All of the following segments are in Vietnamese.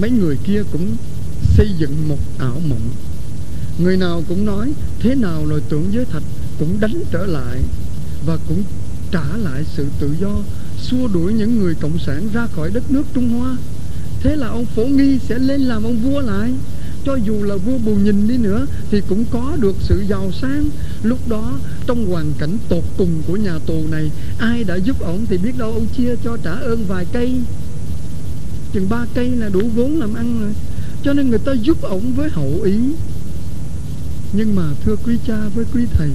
mấy người kia cũng xây dựng một ảo mộng. Người nào cũng nói, thế nào rồi tưởng giới thạch cũng đánh trở lại và cũng trả lại sự tự do, xua đuổi những người cộng sản ra khỏi đất nước Trung Hoa. Thế là ông Phổ Nghi sẽ lên làm ông vua lại. Cho dù là vua bù nhìn đi nữa thì cũng có được sự giàu sang. Lúc đó, trong hoàn cảnh tột cùng của nhà tù này, ai đã giúp ổng thì biết đâu ông chia cho trả ơn vài cây chừng ba cây là đủ vốn làm ăn rồi. Cho nên người ta giúp ổng với hậu ý. Nhưng mà thưa quý cha với quý thầy,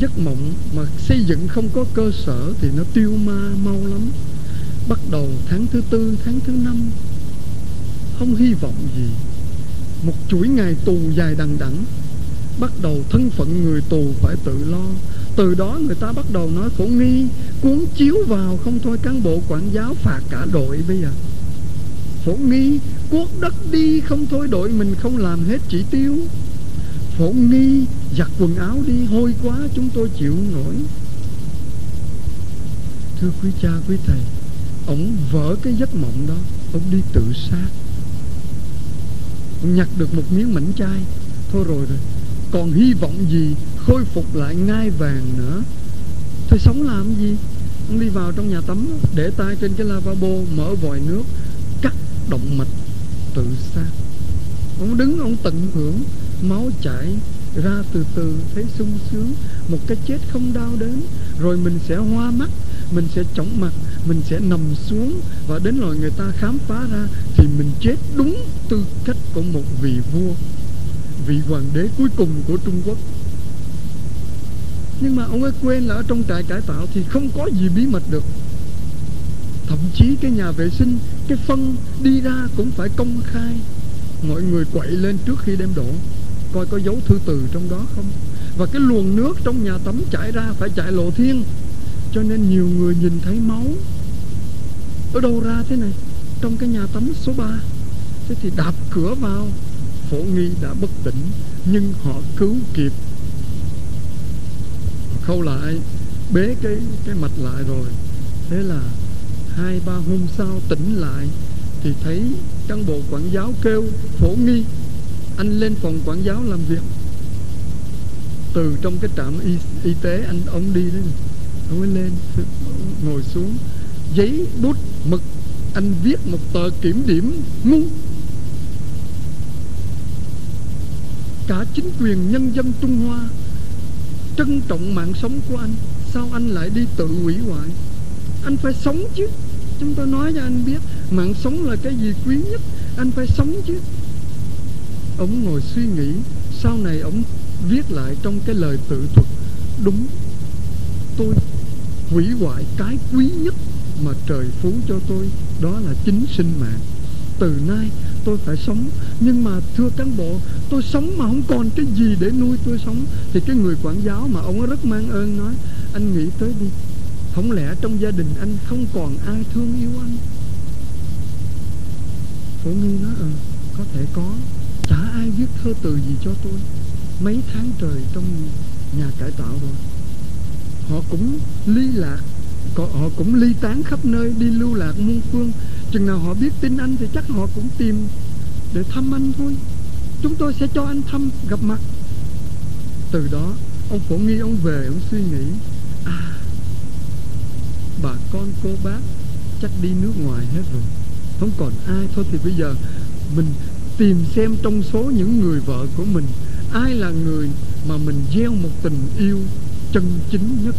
giấc mộng mà xây dựng không có cơ sở thì nó tiêu ma mau lắm. Bắt đầu tháng thứ tư, tháng thứ năm, không hy vọng gì. Một chuỗi ngày tù dài đằng đẵng, bắt đầu thân phận người tù phải tự lo. Từ đó người ta bắt đầu nói khổ nghi, cuốn chiếu vào không thôi. Cán bộ, quản giáo phạt cả đội bây giờ phổ nghi cuốc đất đi không thôi đội mình không làm hết chỉ tiêu. Phổ nghi, giặt quần áo đi, hôi quá chúng tôi chịu nổi. Thưa quý cha, quý thầy ông vỡ cái giấc mộng đó ông đi tự sát. Ông nhặt được một miếng mảnh chai. Thôi rồi rồi, còn hy vọng gì khôi phục lại ngai vàng nữa? Thôi sống làm gì? Ông đi vào trong nhà tắm, để tay trên cái lavabo, mở vòi nước động mạch tự sát. Ông đứng, ông tận hưởng, máu chảy ra từ từ, thấy sung sướng. Một cái chết không đau đớn rồi mình sẽ hoa mắt, mình sẽ chóng mặt, mình sẽ nằm xuống. Và đến rồi người ta khám phá ra, thì mình chết đúng tư cách của một vị vua, vị hoàng đế cuối cùng của Trung Quốc. Nhưng mà ông ấy quên là ở trong trại cải tạo thì không có gì bí mật được thậm chí cái nhà vệ sinh, cái phân đi ra cũng phải công khai. Mọi người quậy lên trước khi đem đổ. Coi có dấu thư từ trong đó không? Và cái luồng nước trong nhà tắm chảy ra phải chạy lộ thiên. Cho nên nhiều người nhìn thấy máu. Ở đâu ra thế này? Trong cái nhà tắm số 3 thế thì đạp cửa vào. Phổ nghi đã bất tỉnh, nhưng họ cứu kịp. Khâu lại, bế cái cái mạch lại rồi. Thế là hai ba hôm sau tỉnh lại thì thấy cán bộ quản giáo kêu phổ nghi anh lên phòng quản giáo làm việc. Từ trong cái trạm y, y tế anh ông đi đấy ông mới lên ngồi xuống giấy bút mực anh viết một tờ kiểm điểm ngu. Cả chính quyền nhân dân Trung Hoa trân trọng mạng sống của anh sao anh lại đi tự hủy hoại? Anh phải sống chứ. Chúng tôi nói cho anh biết, mạng sống là cái gì quý nhất. Anh phải sống chứ. Ông ngồi suy nghĩ, sau này ông viết lại trong cái lời tự thuật. Đúng, tôi hủy hoại cái quý nhất mà trời phú cho tôi, đó là chính sinh mạng. Từ nay tôi phải sống. Nhưng mà thưa cán bộ, tôi sống mà không còn cái gì để nuôi tôi sống. Thì cái người quản giáo mà ông rất mang ơn nói, anh nghĩ tới đi không lẽ trong gia đình anh không còn ai thương yêu anh? Phổ nghi nói ừ có thể có. Chả ai viết thơ từ gì cho tôi. Mấy tháng trời trong nhà cải tạo rồi. Họ cũng ly lạc. Họ cũng ly tán khắp nơi, đi lưu lạc muôn phương. Chừng nào họ biết tin anh thì chắc họ cũng tìm để thăm anh thôi. Chúng tôi sẽ cho anh thăm, gặp mặt. Từ đó, ông phổ nghi, ông về, ông suy nghĩ à con cô bác chắc đi nước ngoài hết rồi. Không còn ai thôi thì bây giờ mình tìm xem trong số những người vợ của mình, ai là người mà mình gieo một tình yêu chân chính nhất.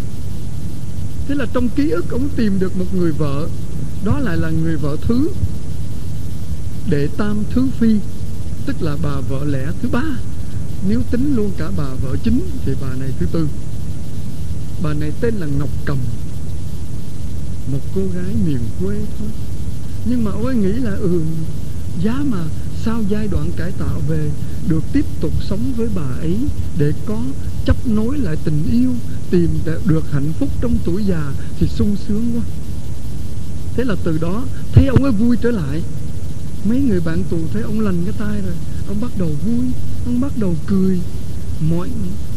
Thế là trong ký ức ông tìm được một người vợ, đó lại là người vợ thứ, đệ tam thứ phi, tức là bà vợ lẽ thứ ba. Nếu tính luôn cả bà vợ chính thì bà này thứ tư. Bà này tên là ngọc cầm một cô gái miền quê thôi. Nhưng mà ông ấy nghĩ là ừ giá mà sau giai đoạn cải tạo về được tiếp tục sống với bà ấy để có chấp nối lại tình yêu, tìm được hạnh phúc trong tuổi già thì sung sướng quá. Thế là từ đó, thấy ông ấy vui trở lại. Mấy người bạn tù thấy ông lành cái tay rồi, ông bắt đầu vui, ông bắt đầu cười mọi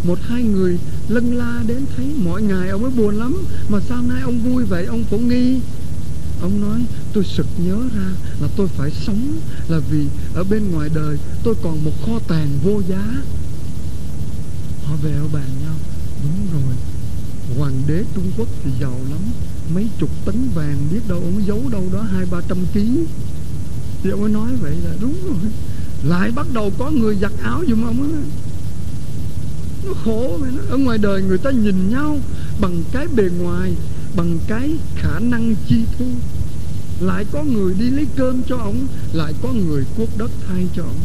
một hai người lân la đến thấy mọi ngày ông ấy buồn lắm. Mà sao nay ông vui vậy? Ông phổ nghi. Ông nói, tôi sực nhớ ra là tôi phải sống, là vì ở bên ngoài đời tôi còn một kho tàng vô giá. Họ về họ bàn nhau, đúng rồi, hoàng đế trung quốc thì giàu lắm, mấy chục tấn vàng biết đâu ông giấu đâu đó hai, ba trăm ký. Thì ông ấy nói vậy là, đúng rồi, lại bắt đầu có người giặt áo giùm ông ấy khổ ở ngoài đời người ta nhìn nhau bằng cái bề ngoài, bằng cái khả năng chi thu. Lại có người đi lấy cơm cho ông lại có người cuốc đất thay cho ông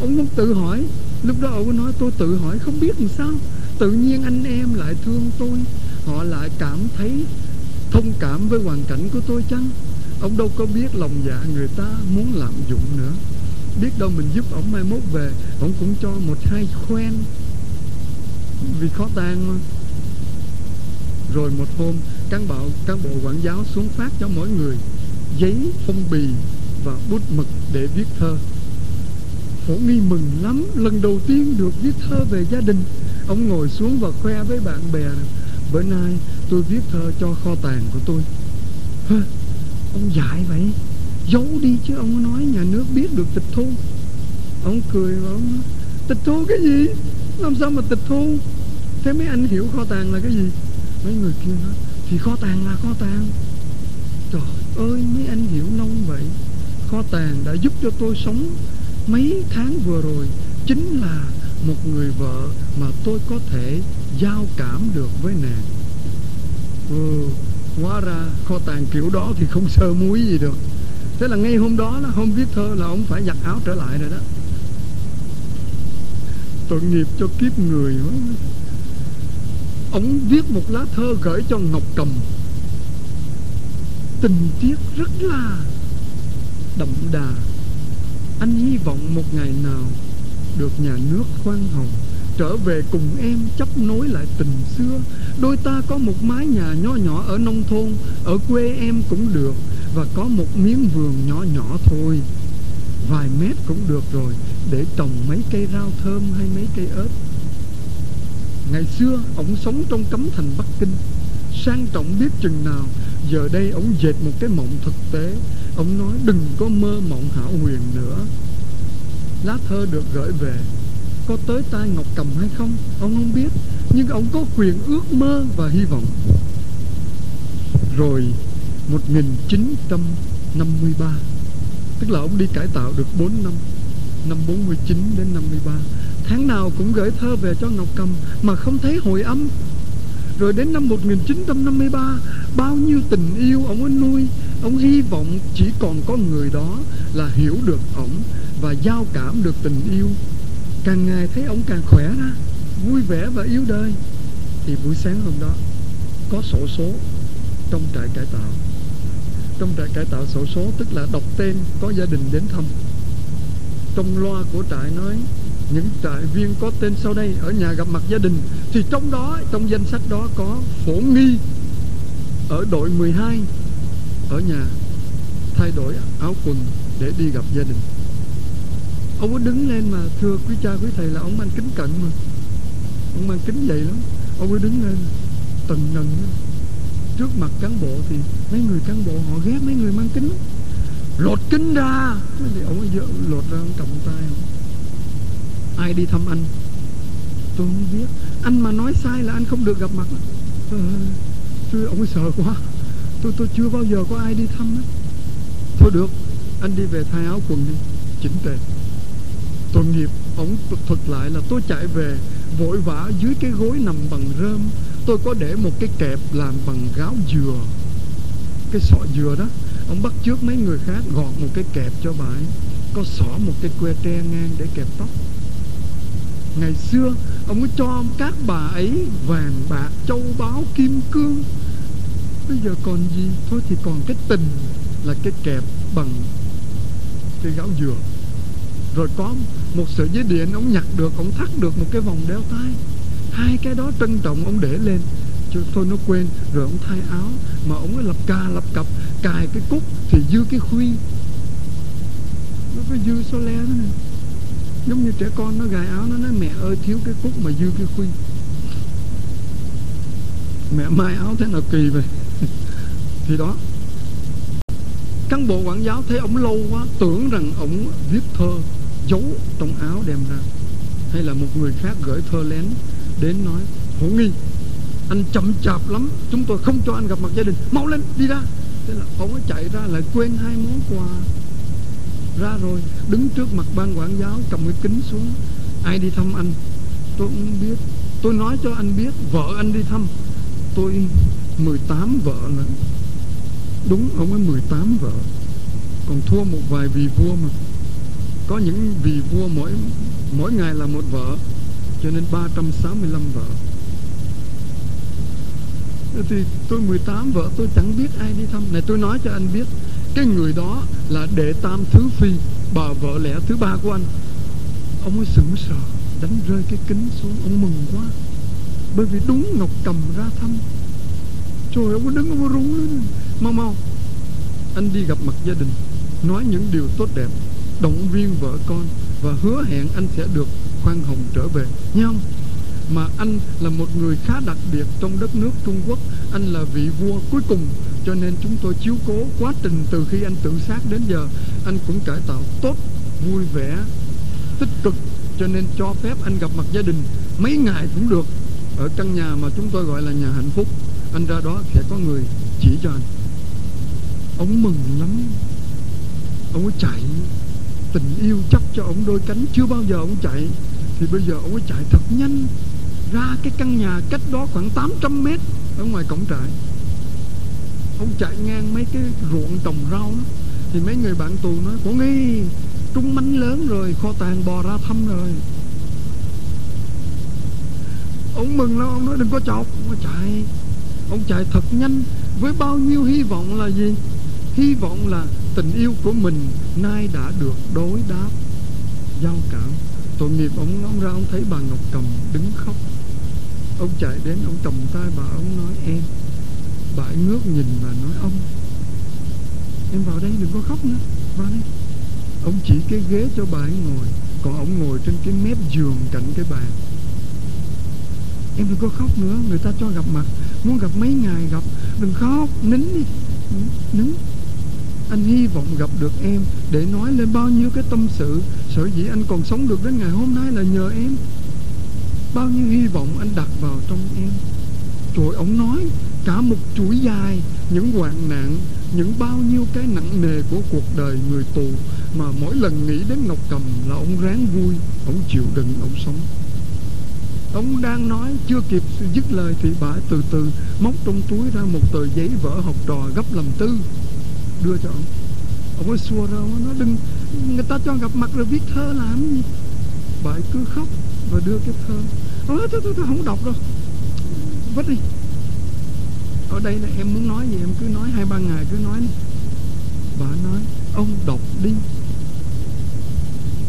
ông cũng tự hỏi. Lúc đó ông nói, tôi tự hỏi không biết làm sao. Tự nhiên anh em lại thương tôi. Họ lại cảm thấy thông cảm với hoàn cảnh của tôi chăng? Ông đâu có biết lòng dạ người ta muốn lạm dụng nữa. Biết đâu mình giúp ông mai mốt về ông cũng cho một hai khoen vì khó tan mà. Rồi một hôm cán bộ cán bộ quản giáo xuống phát cho mỗi người giấy phong bì và bút mực để viết thơ. Phổ nghi mừng lắm lần đầu tiên được viết thơ về gia đình. Ông ngồi xuống và khoe với bạn bè bữa nay tôi viết thơ cho kho tàng của tôi. Hơ, ông dại vậy? Giấu đi chứ ông nói nhà nước biết được tịch thu. Ông cười và ông nói, tịch thu cái gì? Làm sao mà tịch thu? Thế mấy anh hiểu kho tàng là cái gì? Mấy người kia nói thì kho tàng là kho tàng. Trời ơi mấy anh hiểu nông vậy. Kho tàng đã giúp cho tôi sống mấy tháng vừa rồi chính là một người vợ mà tôi có thể giao cảm được với nàng. Ừ, hóa ra kho tàng kiểu đó thì không sơ muối gì được. Thế là ngay hôm đó là hôm viết thơ là ông phải giặt áo trở lại rồi đó tội nghiệp cho kiếp người ông viết một lá thơ gửi cho ngọc cầm. Tình tiết rất là đậm đà. Anh hy vọng một ngày nào được nhà nước khoan hồng, trở về cùng em chấp nối lại tình xưa. Đôi ta có một mái nhà nho nhỏ ở nông thôn, ở quê em cũng được, và có một miếng vườn nhỏ nhỏ thôi. Vài mét cũng được rồi để trồng mấy cây rau thơm hay mấy cây ớt. Ngày xưa ông sống trong cấm thành bắc kinh. Sang trọng biết chừng nào, giờ đây ông dệt một cái mộng thực tế. Ông nói, đừng có mơ mộng hảo huyền nữa. Lá thơ được gửi về. Có tới tai ngọc cầm hay không? Ông không biết, nhưng ông có quyền ước mơ và hy vọng. Rồi 1953 tức là ông đi cải tạo được 4 năm năm 49 đến 53 tháng nào cũng gửi thơ về cho Ngọc Cầm mà không thấy hồi âm. Rồi đến năm 1953 bao nhiêu tình yêu ông ấy nuôi, ông hy vọng chỉ còn có người đó là hiểu được ông và giao cảm được tình yêu. Càng ngày thấy ông càng khỏe ra, vui vẻ và yêu đời. Thì buổi sáng hôm đó, có sổ số trong trại cải tạo. Trong trại cải tạo sổ số, tức là đọc tên có gia đình đến thăm trong loa của trại nói, những trại viên có tên sau đây ở nhà gặp mặt gia đình, thì trong đó, trong danh sách đó có phổ nghi ở đội 12 ở nhà, thay đổi áo quần để đi gặp gia đình. Ông có đứng lên mà, thưa quý cha, quý thầy, là ông mang kính cận mà. Ông mang kính dày lắm. Ông ấy đứng lên, tần ngần trước mặt cán bộ thì mấy người cán bộ họ ghét mấy người mang kính lột kính ra. Thì ông ấy lột ra ông cầm tay ai đi thăm anh? Tôi không biết. Anh mà nói sai là anh không được gặp mặt à, tôi ông ấy sợ quá. Tôi tôi chưa bao giờ có ai đi thăm hết thôi được anh đi về thay áo quần đi. Chỉnh tề. Tội nghiệp ông thuật lại là tôi chạy về vội vã dưới cái gối nằm bằng rơm. Tôi có để một cái kẹp làm bằng gáo dừa. Cái sọ dừa đó ông bắt trước mấy người khác gọt một cái kẹp cho bà ấy. Có xỏ một cái que tre ngang để kẹp tóc. Ngày xưa, ông ấy cho các bà ấy vàng bạc, châu báu, kim cương. Bây giờ còn gì? Thôi thì còn cái tình là cái kẹp bằng cái gáo dừa. Rồi có một sợi dây điện ông nhặt được, ông thắt được một cái vòng đeo tay. Hai cái đó trân trọng ông để lên. Cho thôi nó quên, rồi ông thay áo, mà ông ấy lập ca, lập cặp cài cái cúc thì dư cái khuy. Nó có dư số le nữa này giống như trẻ con nó gài áo nó nói, mẹ ơi, thiếu cái cúc mà dư cái khuy. Mẹ mai áo thế nào kỳ vậy? Thì đó. Cán bộ quản giáo thấy ông lâu quá, tưởng rằng ông viết thơ, giấu trong áo đem ra. Hay là một người khác gửi thơ lén đến nói hữu nghi, anh chậm chạp lắm, chúng tôi không cho anh gặp mặt gia đình. Mau lên, đi ra thế là ông ấy chạy ra, lại quên hai món quà. Ra rồi, đứng trước mặt ban quản giáo, cầm cái kính xuống. Ai đi thăm anh? Tôi không biết. Tôi nói cho anh biết, vợ anh đi thăm. Tôi 18 vợ là đúng, ông ấy 18 vợ. Còn thua một vài vị vua mà. Có những vị vua mỗi mỗi ngày là một vợ, cho nên 365 vợ thì tôi 18 vợ tôi chẳng biết ai đi thăm. Này, tôi nói cho anh biết, cái người đó là đệ tam thứ phi, bà vợ lẽ thứ ba của anh. Ông ấy sững sờ, đánh rơi cái kính xuống. Ông mừng quá, bởi vì đúng ngọc cầm ra thăm. Trời ông ấy đứng, ông ấy rung lên. Mau mau, anh đi gặp mặt gia đình, nói những điều tốt đẹp. Động viên vợ con và hứa hẹn anh sẽ được khoan hồng trở về. Nha không? Mà anh là một người khá đặc biệt trong đất nước Trung Quốc. Anh là vị vua cuối cùng, cho nên chúng tôi chiếu cố quá trình từ khi anh tự sát đến giờ. Anh cũng cải tạo tốt, vui vẻ, tích cực, cho nên cho phép anh gặp mặt gia đình mấy ngày cũng được. Ở căn nhà mà chúng tôi gọi là nhà hạnh phúc, anh ra đó sẽ có người chỉ cho anh. Ông mừng lắm. Ông ấy chạy, tình yêu chấp cho ông đôi cánh chưa bao giờ ông chạy. Thì bây giờ ông ấy chạy thật nhanh ra cái căn nhà cách đó khoảng 800 mét ở ngoài cổng trại. Ông chạy ngang mấy cái ruộng trồng rau đó. Thì mấy người bạn tù nói cổ nghi, trung mánh lớn rồi, kho tàng bò ra thăm rồi. Ông mừng lắm, ông nói, đừng có chọc, ông chạy. Ông chạy thật nhanh, với bao nhiêu hy vọng là gì? Hy vọng là tình yêu của mình nay đã được đối đáp. Giao cảm. Tội nghiệp ông ông ra ông thấy bà ngọc cầm đứng khóc ông chạy đến, ông cầm tay bà, ông nói, em, bà ấy ngước nhìn và nói, ông, em vào đây đừng có khóc nữa, vào đây. Ông chỉ cái ghế cho bà ấy ngồi, còn ông ngồi trên cái mép giường cạnh cái bàn em đừng có khóc nữa, người ta cho gặp mặt, muốn gặp mấy ngày gặp, đừng khóc, nín đi, nín. Anh hy vọng gặp được em để nói lên bao nhiêu cái tâm sự, sở dĩ anh còn sống được đến ngày hôm nay là nhờ em bao nhiêu hy vọng anh đặt vào trong em? Rồi ông nói, cả một chuỗi dài, những hoạn nạn, những bao nhiêu cái nặng nề của cuộc đời người tù, mà mỗi lần nghĩ đến ngọc cầm là ông ráng vui, ông chịu đựng, ông sống. Ông đang nói, chưa kịp dứt lời thì bà từ từ móc trong túi ra một tờ giấy vỡ học trò gấp làm tư, đưa cho ông. Ông ấy xua ra, ông nói đừng, người ta cho gặp mặt rồi viết thơ làm gì? Bà cứ khóc và đưa cái thơ. Tôi thôi, thôi, thôi không đọc đâu. Vứt đi. Ở đây là em muốn nói gì em cứ nói hai ba ngày cứ nói đi. Bà nói ông đọc đi.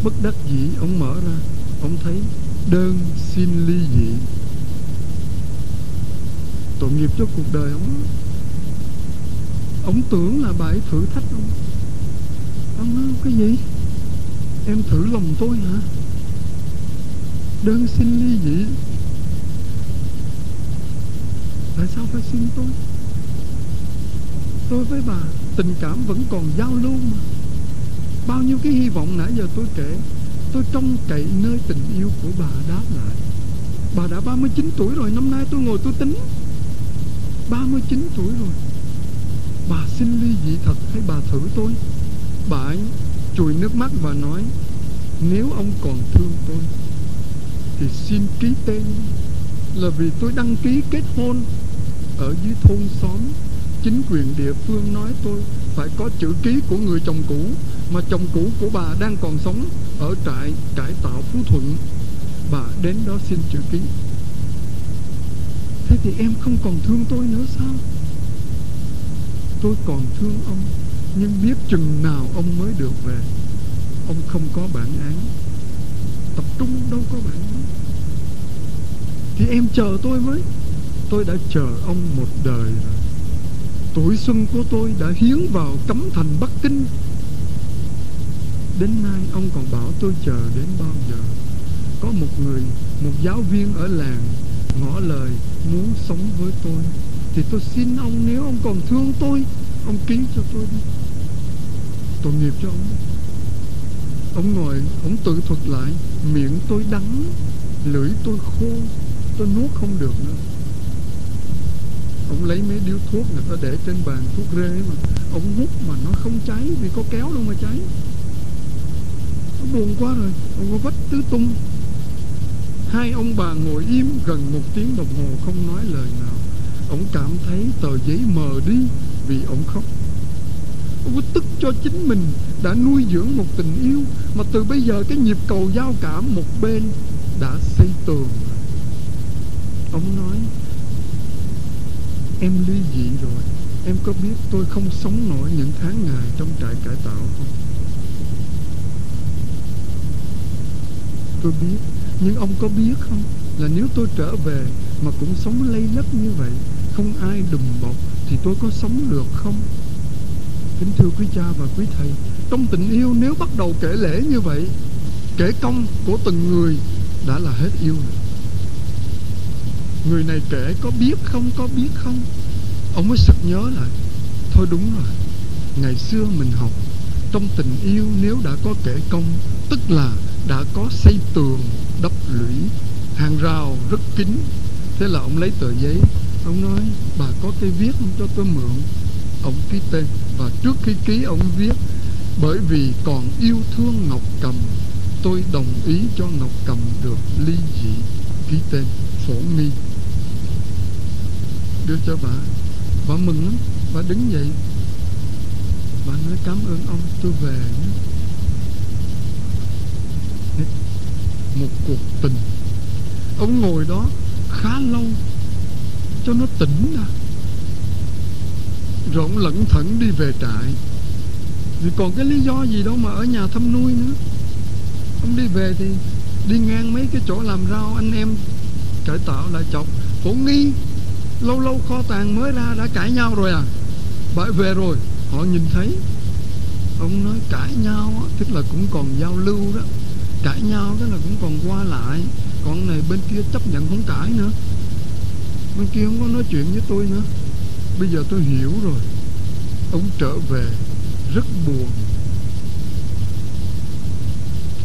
Bất đắc dĩ ông mở ra. Ông thấy đơn xin ly dị. Tội nghiệp cho cuộc đời ông. Ông tưởng là bà ấy thử thách ông. Ông nói cái gì? Em thử lòng tôi hả? Đơn xin ly dị. Tại sao phải xin tôi? Tôi với bà, tình cảm vẫn còn giao lưu mà. Bao nhiêu cái hy vọng nãy giờ tôi kể, tôi trông cậy nơi tình yêu của bà đáp lại. Bà đã 39 tuổi rồi, năm nay tôi ngồi tôi tính. 39 tuổi rồi. Bà xin ly dị thật hay bà thử tôi? Bà ấy chùi nước mắt và nói, nếu ông còn thương tôi thì xin ký tên là vì tôi đăng ký kết hôn. Ở dưới thôn xóm, chính quyền địa phương nói tôi phải có chữ ký của người chồng cũ, mà chồng cũ của bà đang còn sống ở trại cải tạo Phú Thuận. Bà đến đó xin chữ ký. Thế thì em không còn thương tôi nữa sao? Tôi còn thương ông, nhưng biết chừng nào ông mới được về. Ông không có bản án. Tập trung đâu có bản án thì em chờ tôi với. Tôi đã chờ ông một đời rồi. Tuổi xuân của tôi đã hiến vào cấm thành Bắc Kinh. Đến nay ông còn bảo tôi chờ đến bao giờ? Có một người, một giáo viên ở làng ngỏ lời muốn sống với tôi. Thì tôi xin ông nếu ông còn thương tôi Ông ký cho tôi đi. Tội nghiệp cho ông. Ông ngồi ông tự thuật lại miệng tôi đắng lưỡi tôi khô tôi nuốt không được nữa. Ông lấy mấy điếu thuốc người ta để trên bàn thuốc rê mà, ông hút mà nó không cháy, vì có kéo đâu mà cháy. Nó buồn quá rồi, ông có vách tứ tung. Hai ông bà ngồi im gần một tiếng đồng hồ không nói lời nào. Ông cảm thấy tờ giấy mờ đi vì ông khóc. Ông có tức cho chính mình, đã nuôi dưỡng một tình yêu mà từ bây giờ cái nhịp cầu giao cảm một bên đã xây tường ông nói, em ly dị rồi. Em có biết tôi không sống nổi những tháng ngày trong trại cải tạo không? Tôi biết, nhưng ông có biết không? Là nếu tôi trở về mà cũng sống lây lấp như vậy, không ai đùm bọc thì tôi có sống được không? Kính thưa quý cha và quý thầy, trong tình yêu nếu bắt đầu kể lễ như vậy, kể công của từng người đã là hết yêu rồi người này kể có biết không, có biết không? Ông mới sực nhớ lại. Thôi đúng rồi. Ngày xưa mình học, trong tình yêu nếu đã có kể công, tức là đã có xây tường, đắp lũy, hàng rào rất kín. Thế là ông lấy tờ giấy, ông nói, bà có cây viết không cho tôi mượn. Ông ký tên và trước khi ký ông viết, bởi vì còn yêu thương ngọc cầm, tôi đồng ý cho ngọc cầm được ly dị. Ký tên, phổ nghi đưa cho bà. Bà mừng lắm, bà đứng dậy. Bà nói, cảm ơn ông, tôi về nhé. Một cuộc tình. Ông ngồi đó khá lâu cho nó tỉnh ra. Rồi ông lẩn thẩn đi về trại. Vì còn cái lý do gì đâu mà ở nhà thăm nuôi nữa. Ông đi về thì đi ngang mấy cái chỗ làm rau anh em cải tạo lại chọc. Phổ nghi lâu lâu kho tàng mới ra đã cãi nhau rồi à? Bởi về rồi họ nhìn thấy. Ông nói cãi nhau á, tức là cũng còn giao lưu đó. Cãi nhau đó là cũng còn qua lại. Còn này bên kia chấp nhận không cãi nữa. Bên kia không có nói chuyện với tôi nữa. Bây giờ tôi hiểu rồi. Ông trở về rất buồn.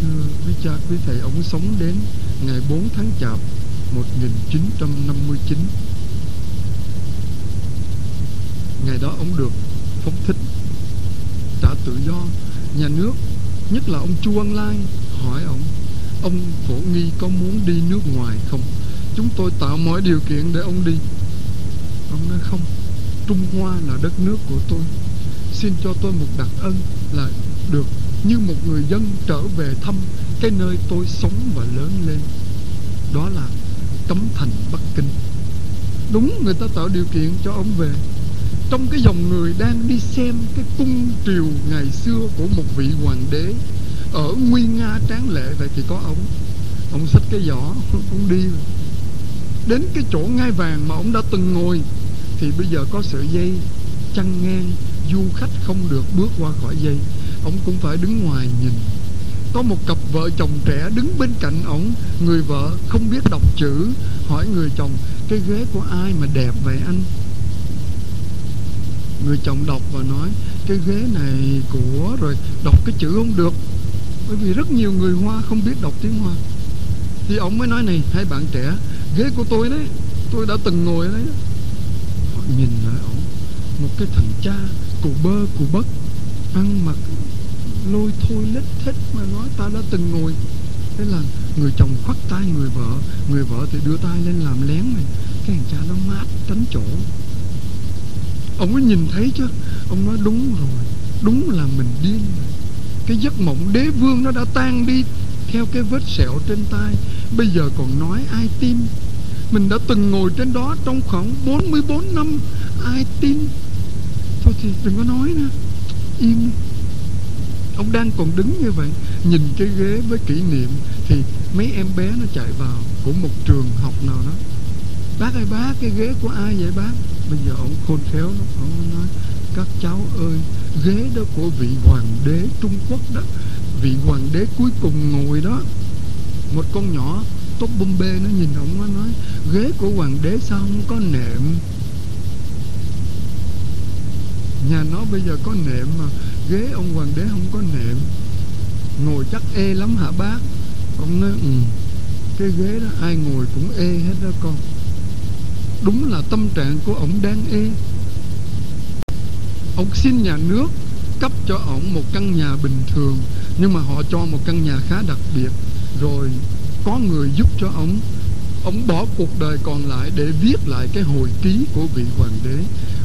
Thưa quý cha quý thầy ông sống đến ngày 4 tháng chạp 1959 ngày đó ông được phóng thích trả tự do, nhà nước, nhất là ông chu ân lai, hỏi ông ông phổ nghi có muốn đi nước ngoài không? Chúng tôi tạo mọi điều kiện để ông đi. Ông nói, không, trung hoa là đất nước của tôi. Xin cho tôi một đặc ân là được như một người dân trở về thăm cái nơi tôi sống và lớn lên. Đó là cấm thành bắc kinh. Đúng, người ta tạo điều kiện cho ông về trong cái dòng người đang đi xem cái cung triều ngày xưa của một vị hoàng đế ở nguyên nga tráng lệ, vậy thì có ông. Ông xách cái giỏ, ông đi. Đến cái chỗ ngai vàng mà ông đã từng ngồi, thì bây giờ có sợi dây chăn ngang, du khách không được bước qua khỏi dây. Ông cũng phải đứng ngoài nhìn. Có một cặp vợ chồng trẻ đứng bên cạnh ổng người vợ không biết đọc chữ, hỏi người chồng, cái ghế của ai mà đẹp vậy anh? Người chồng đọc và nói, cái ghế này của rồi, đọc cái chữ không được. Bởi vì rất nhiều người hoa không biết đọc tiếng hoa. Thì ông mới nói này, hai bạn trẻ, ghế của tôi đấy, tôi đã từng ngồi đấy. Họ nhìn lại ông, một cái thằng cha cụ bơ cụ bất, ăn mặc lôi thôi lết thích mà nói, ta đã từng ngồi. Thế là người chồng khoắt tay người vợ người vợ thì đưa tay lên làm lén này. Cái thằng cha nó mát tránh chỗ ông mới nhìn thấy chứ. Ông nói, đúng rồi, đúng là mình điên rồi. Cái giấc mộng đế vương nó đã tan đi theo cái vết sẹo trên tay. Bây giờ còn nói ai tin? Mình đã từng ngồi trên đó trong khoảng 44 năm. Ai tin? Thôi thì đừng có nói nữa. Im ông đang còn đứng như vậy, nhìn cái ghế với kỷ niệm thì mấy em bé nó chạy vào của một trường học nào đó. Bác ơi, bác, cái ghế của ai vậy bác? Bây giờ ông khôn khéo lắm, ông nói, các cháu ơi, ghế đó của vị hoàng đế trung quốc đó, vị hoàng đế cuối cùng ngồi đó. Một con nhỏ tốt bum bê nó nhìn ông nó nói, ghế của hoàng đế sao không có nệm? Nhà nó bây giờ có nệm mà, ghế ông hoàng đế không có nệm. Ngồi chắc ê lắm hả bác? Ông nói ừ cái ghế đó ai ngồi cũng ê hết đó con đúng là tâm trạng của ông đang ê. Ông xin nhà nước cấp cho ông một căn nhà bình thường nhưng mà họ cho một căn nhà khá đặc biệt. Rồi có người giúp cho ông, ông bỏ cuộc đời còn lại để viết lại cái hồi ký của vị hoàng đế.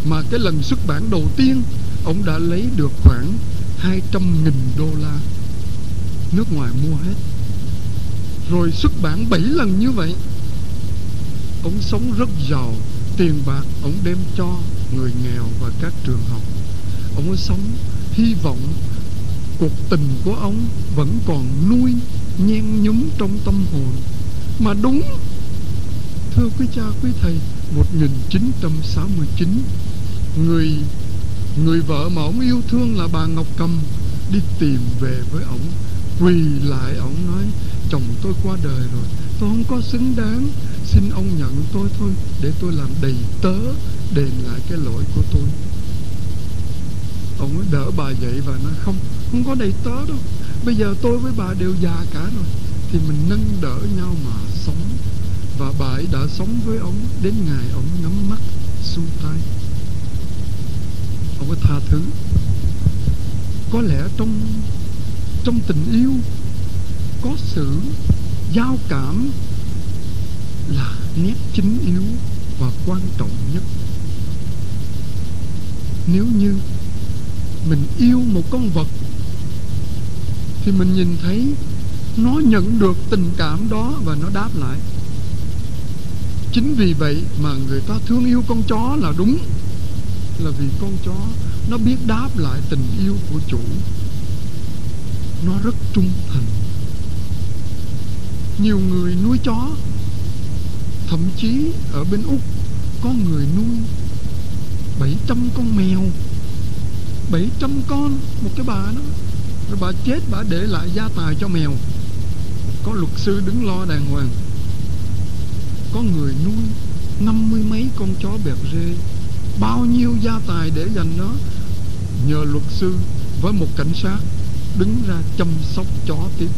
Mà cái lần xuất bản đầu tiên ông đã lấy được khoảng 200 nghìn đô la. Nước ngoài mua hết. Rồi xuất bản 7 lần như vậy ông sống rất giàu, tiền bạc ông đem cho người nghèo và các trường học. Ông sống hy vọng cuộc tình của ông vẫn còn nuôi nhen nhúm trong tâm hồn. Mà đúng, thưa quý cha, quý thầy 1969 người người vợ mà ông yêu thương là bà Ngọc Cầm đi tìm về với ông quỳ lại ông nói, chồng tôi qua đời rồi, tôi không có xứng đáng xin ông nhận tôi thôi, để tôi làm đầy tớ, đền lại cái lỗi của tôi. Ông ấy đỡ bà dậy và nói, không không có đầy tớ đâu. Bây giờ tôi với bà đều già cả rồi, thì mình nâng đỡ nhau mà sống. Và bà ấy đã sống với ông, đến ngày ông nhắm mắt, xuôi tay. Ông ấy tha thứ. Có lẽ trong trong tình yêu có sự giao cảm là nét chính yếu và quan trọng nhất. Nếu như mình yêu một con vật, thì mình nhìn thấy nó nhận được tình cảm đó và nó đáp lại. Chính vì vậy mà người ta thương yêu con chó là đúng, là vì con chó nó biết đáp lại tình yêu của chủ. Nó rất trung thành. Nhiều người nuôi chó thậm chí ở bên úc có người nuôi 700 con mèo 700 con, một cái bà đó. Rồi bà chết, bà để lại gia tài cho mèo. Có luật sư đứng lo đàng hoàng. Có người nuôi năm mươi mấy con chó bẹp rê. Bao nhiêu gia tài để dành đó? Nhờ luật sư với một cảnh sát đứng ra chăm sóc chó tiếp.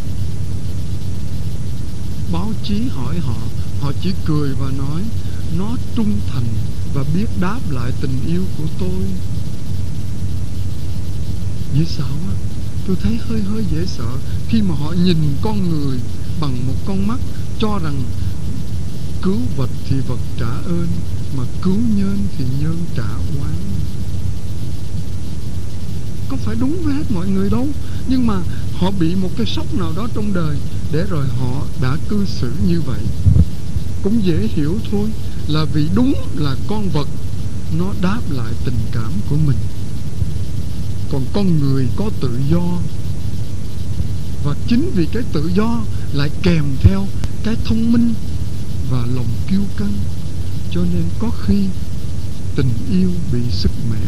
Báo chí hỏi họ họ chỉ cười và nói, nó trung thành và biết đáp lại tình yêu của tôi. Dễ sợ quá tôi thấy hơi hơi dễ sợ khi mà họ nhìn con người bằng một con mắt cho rằng cứu vật thì vật trả ơn, mà cứu nhân thì nhân trả oán. Có phải đúng với hết mọi người đâu, nhưng mà họ bị một cái sốc nào đó trong đời để rồi họ đã cư xử như vậy cũng dễ hiểu thôi, là vì đúng là con vật, nó đáp lại tình cảm của mình. Còn con người có tự do, và chính vì cái tự do lại kèm theo cái thông minh và lòng kiêu căng, cho nên có khi tình yêu bị sức mẻ.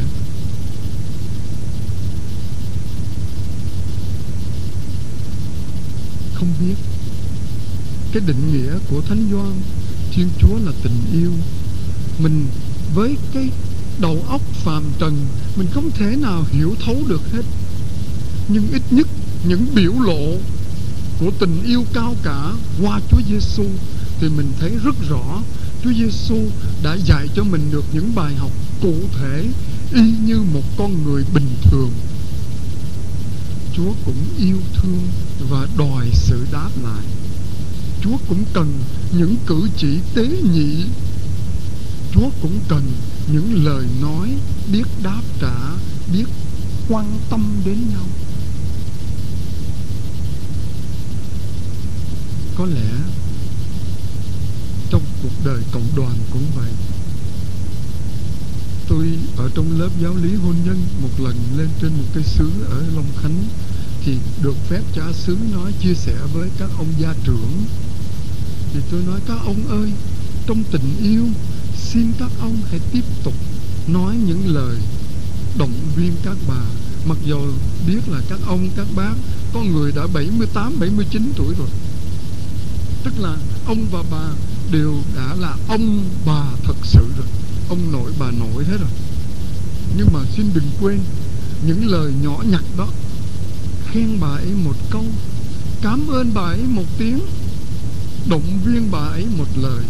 Không biết, cái định nghĩa của thánh doan thiên chúa là tình yêu mình với cái đầu óc phàm trần, mình không thể nào hiểu thấu được hết nhưng ít nhất, những biểu lộ của tình yêu cao cả qua Chúa Giêsu thì mình thấy rất rõ Chúa Giêsu đã dạy cho mình được những bài học cụ thể, y như một con người bình thường. Chúa cũng yêu thương và đòi sự đáp lại. Chúa cũng cần những cử chỉ tế nhị. Chúa cũng cần những lời nói biết đáp trả, biết quan tâm đến nhau. Có lẽ trong cuộc đời cộng đoàn cũng vậy tôi ở trong lớp giáo lý hôn nhân một lần lên trên một cái xứ ở Long Khánh thì được phép cha xứ nói chia sẻ với các ông gia trưởng thì tôi nói, các ông ơi, trong tình yêu, xin các ông hãy tiếp tục nói những lời động viên các bà. Mặc dù biết là các ông, các bác, có người đã 78 79 tuổi rồi. Tức là ông và bà đều đã là ông bà thật sự rồi. Ông nội bà nội hết rồi. Nhưng mà xin đừng quên những lời nhỏ nhặt đó. Khen bà ấy một câu, cảm ơn bà ấy một tiếng động viên bà ấy một lời.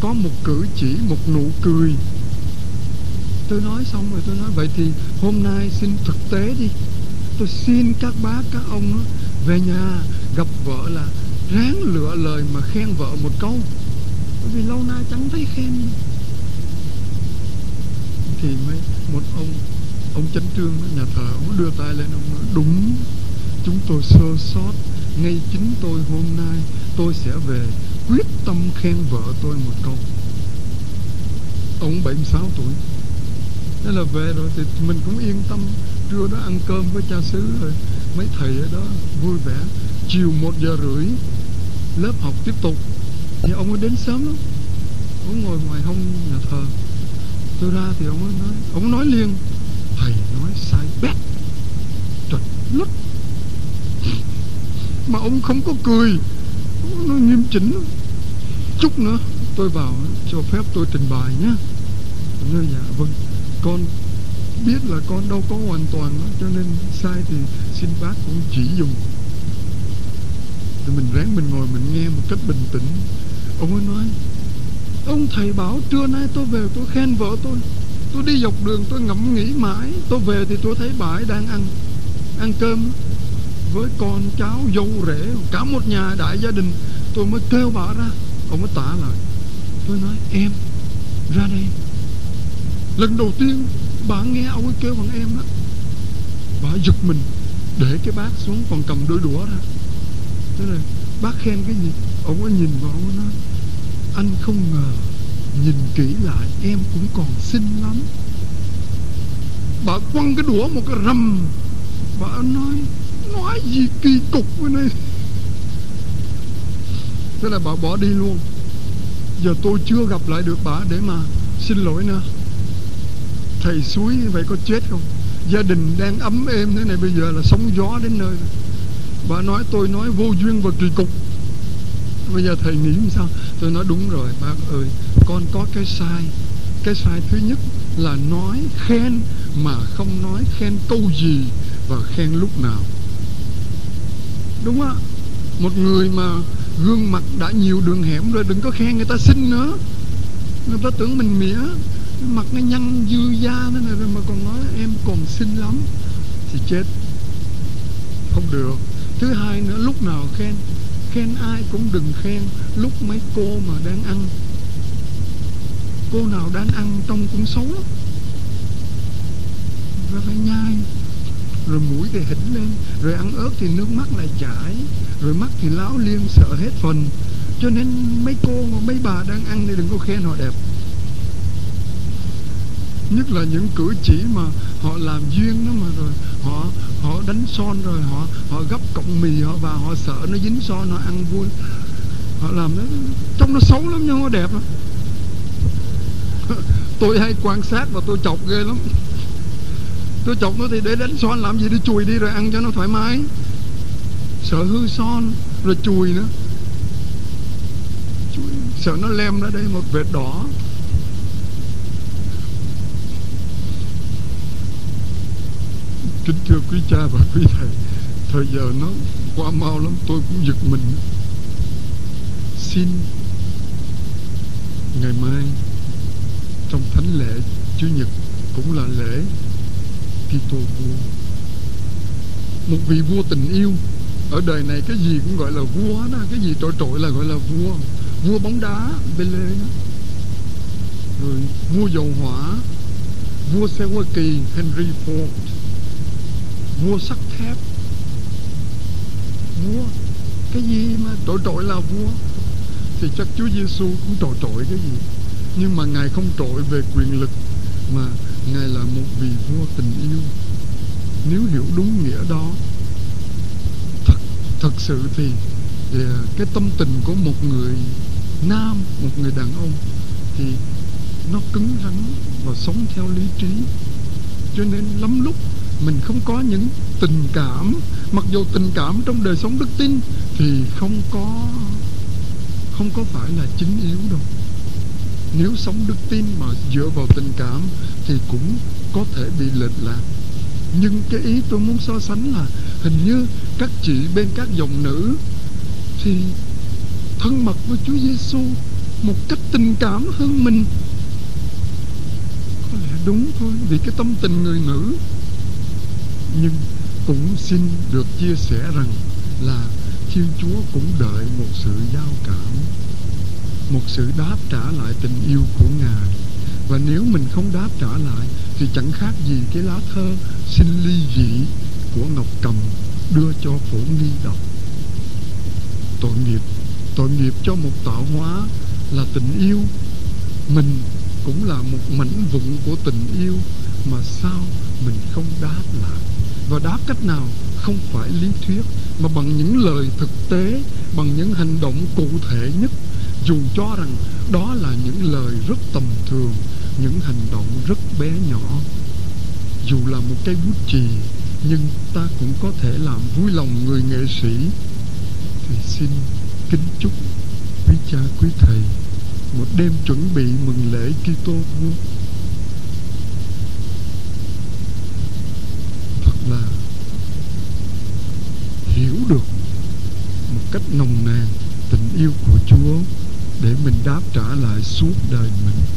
Có một cử chỉ một nụ cười. Tôi nói xong rồi tôi nói vậy thì hôm nay xin thực tế đi. Tôi xin các bác các ông đó, về nhà gặp vợ là ráng lựa lời mà khen vợ một câu. Bởi vì lâu nay chẳng thấy khen thì mới một ông ông chánh trương nhà thờ ông đưa tay lên ông nói đúng chúng tôi sơ sót. Ngay chính tôi hôm nay tôi sẽ về quyết tâm khen vợ tôi một câu. Ông 76 tuổi. Thế là về rồi thì mình cũng yên tâm. Trưa đó ăn cơm với cha xứ rồi. Mấy thầy ở đó vui vẻ. Chiều một giờ rưỡi, Lớp học tiếp tục. Thì ông ấy đến sớm lắm. Ông ngồi ngoài hông nhà thờ. Tôi ra thì ông ấy nói, Ông nói liền, Thầy nói sai bét. Trật lút Mà ông không có cười nó nghiêm chỉnh. Chút nữa tôi vào cho phép tôi trình bày nhé. Nói dạ vâng. Con biết là con đâu có hoàn toàn đó, cho nên sai thì xin bác cũng chỉ dùng. Thì mình ráng mình ngồi mình nghe một cách bình tĩnh. Ông ấy nói ông thầy bảo trưa nay tôi về tôi khen vợ tôi. Tôi đi dọc đường tôi ngẫm nghĩ mãi. Tôi về thì tôi thấy bà ấy đang ăn ăn cơm với con cháu dâu rể, cả một nhà đại gia đình, tôi mới kêu bà ra, ông mới tả lại tôi nói, em, ra đây. Lần đầu tiên bà nghe ông ấy kêu bằng em đó. Bà giật mình, để cái bát xuống còn cầm đôi đũa ra. Thế là bác khen cái gì? Ông ấy nhìn vào, ông ấy nói, anh không ngờ, nhìn kỹ lại, em cũng còn xinh lắm. Bà quăng cái đũa một cái rầm. Bà nói nói gì kỳ cục với này? Thế là bà bỏ đi luôn. Giờ tôi chưa gặp lại được bà để mà xin lỗi nữa. Thầy suối như vậy có chết không? Gia đình đang ấm êm thế này, bây giờ là sóng gió đến nơi. Bà nói, tôi nói vô duyên và kỳ cục. Bây giờ thầy nghĩ sao? Tôi nói, đúng rồi, bác ơi, con có cái sai. Cái sai thứ nhất là nói khen mà không nói khen câu gì và khen lúc nào đúng á. Một người mà gương mặt đã nhiều đường hẻm rồi, đừng có khen người ta xinh nữa. Người ta tưởng mình mỉa mặt nó nhăn dư da thế này rồi mà còn nói em còn xinh lắm. Thì chết. Không được. Thứ hai nữa, lúc nào khen khen ai cũng đừng khen. Lúc mấy cô mà đang ăn, cô nào đang ăn trông cũng xấu lắm. Rồi phải nhai rồi mũi thì hỉnh lên, rồi ăn ớt thì nước mắt lại chảy, rồi mắt thì láo liên sợ hết phần. Cho nên mấy cô, mấy bà đang ăn thì đừng có khen họ đẹp. Nhất là những cử chỉ mà họ làm duyên đó mà rồi, họ họ đánh son rồi, họ họ gấp cọng mì họ và họ sợ nó dính son, họ ăn vui. Họ làm nó, trông nó xấu lắm nhưng nó đẹp lắm. Tôi hay quan sát và tôi chọc ghê lắm tôi chọc nó thì để đánh son làm gì? Đi chùi đi rồi ăn cho nó thoải mái. Sợ hư son rồi chùi nữa. Chùi, sợ nó lem ra đây một vệt đỏ. Kính thưa quý cha và quý thầy thời giờ nó qua mau lắm tôi cũng giật mình. Xin ngày mai trong thánh lễ chủ nhật cũng là lễ Kitô vua. Một vị vua tình yêu, ở đời này cái gì cũng gọi là vua đó cái gì trội trội là gọi là vua. Vua bóng đá Pele đó rồi vua dầu hỏa, vua xe hoa kỳ, Henry Ford. Vua sắt thép. Vua, cái gì mà trội trội là vua? Thì chắc Chúa Giêsu cũng trội trội cái gì? Nhưng mà ngài không trội về quyền lực mà ngài là vì vua tình yêu. Nếu hiểu đúng nghĩa đó thật thật sự thì, thì cái tâm tình của một người nam một người đàn ông thì nó cứng rắn và sống theo lý trí. Cho nên lắm lúc mình không có những tình cảm mặc dù tình cảm trong đời sống đức tin thì không có không có phải là chính yếu đâu. Nếu sống đức tin mà dựa vào tình cảm thì cũng có thể bị lệch lạc. Nhưng cái ý tôi muốn so sánh là hình như các chị bên các dòng nữ thì thân mật với Chúa Giêsu một cách tình cảm hơn mình. Có lẽ đúng thôi, vì cái tâm tình người nữ. Nhưng cũng xin được chia sẻ rằng là Thiên Chúa cũng đợi một sự giao cảm, một sự đáp trả lại tình yêu của Ngài và nếu mình không đáp trả lại, thì chẳng khác gì cái lá thơ xin ly dị của Ngọc Cầm đưa cho phổ nghi đọc. Tội nghiệp tội nghiệp cho một tạo hóa là tình yêu. Mình cũng là một mảnh vụn của tình yêu mà sao mình không đáp lại? Và đáp cách nào không phải lý thuyết, mà bằng những lời thực tế, bằng những hành động cụ thể nhất dù cho rằng đó là những lời rất tầm thường, những hành động rất bé nhỏ. Dù là một cây bút chì, nhưng ta cũng có thể làm vui lòng người nghệ sĩ. Thì xin kính chúc quý cha, quý thầy một đêm chuẩn bị mừng lễ Kitô vua. Thật là hiểu được một cách nồng nàn tình yêu của Chúa để mình đáp trả lại suốt đời mình.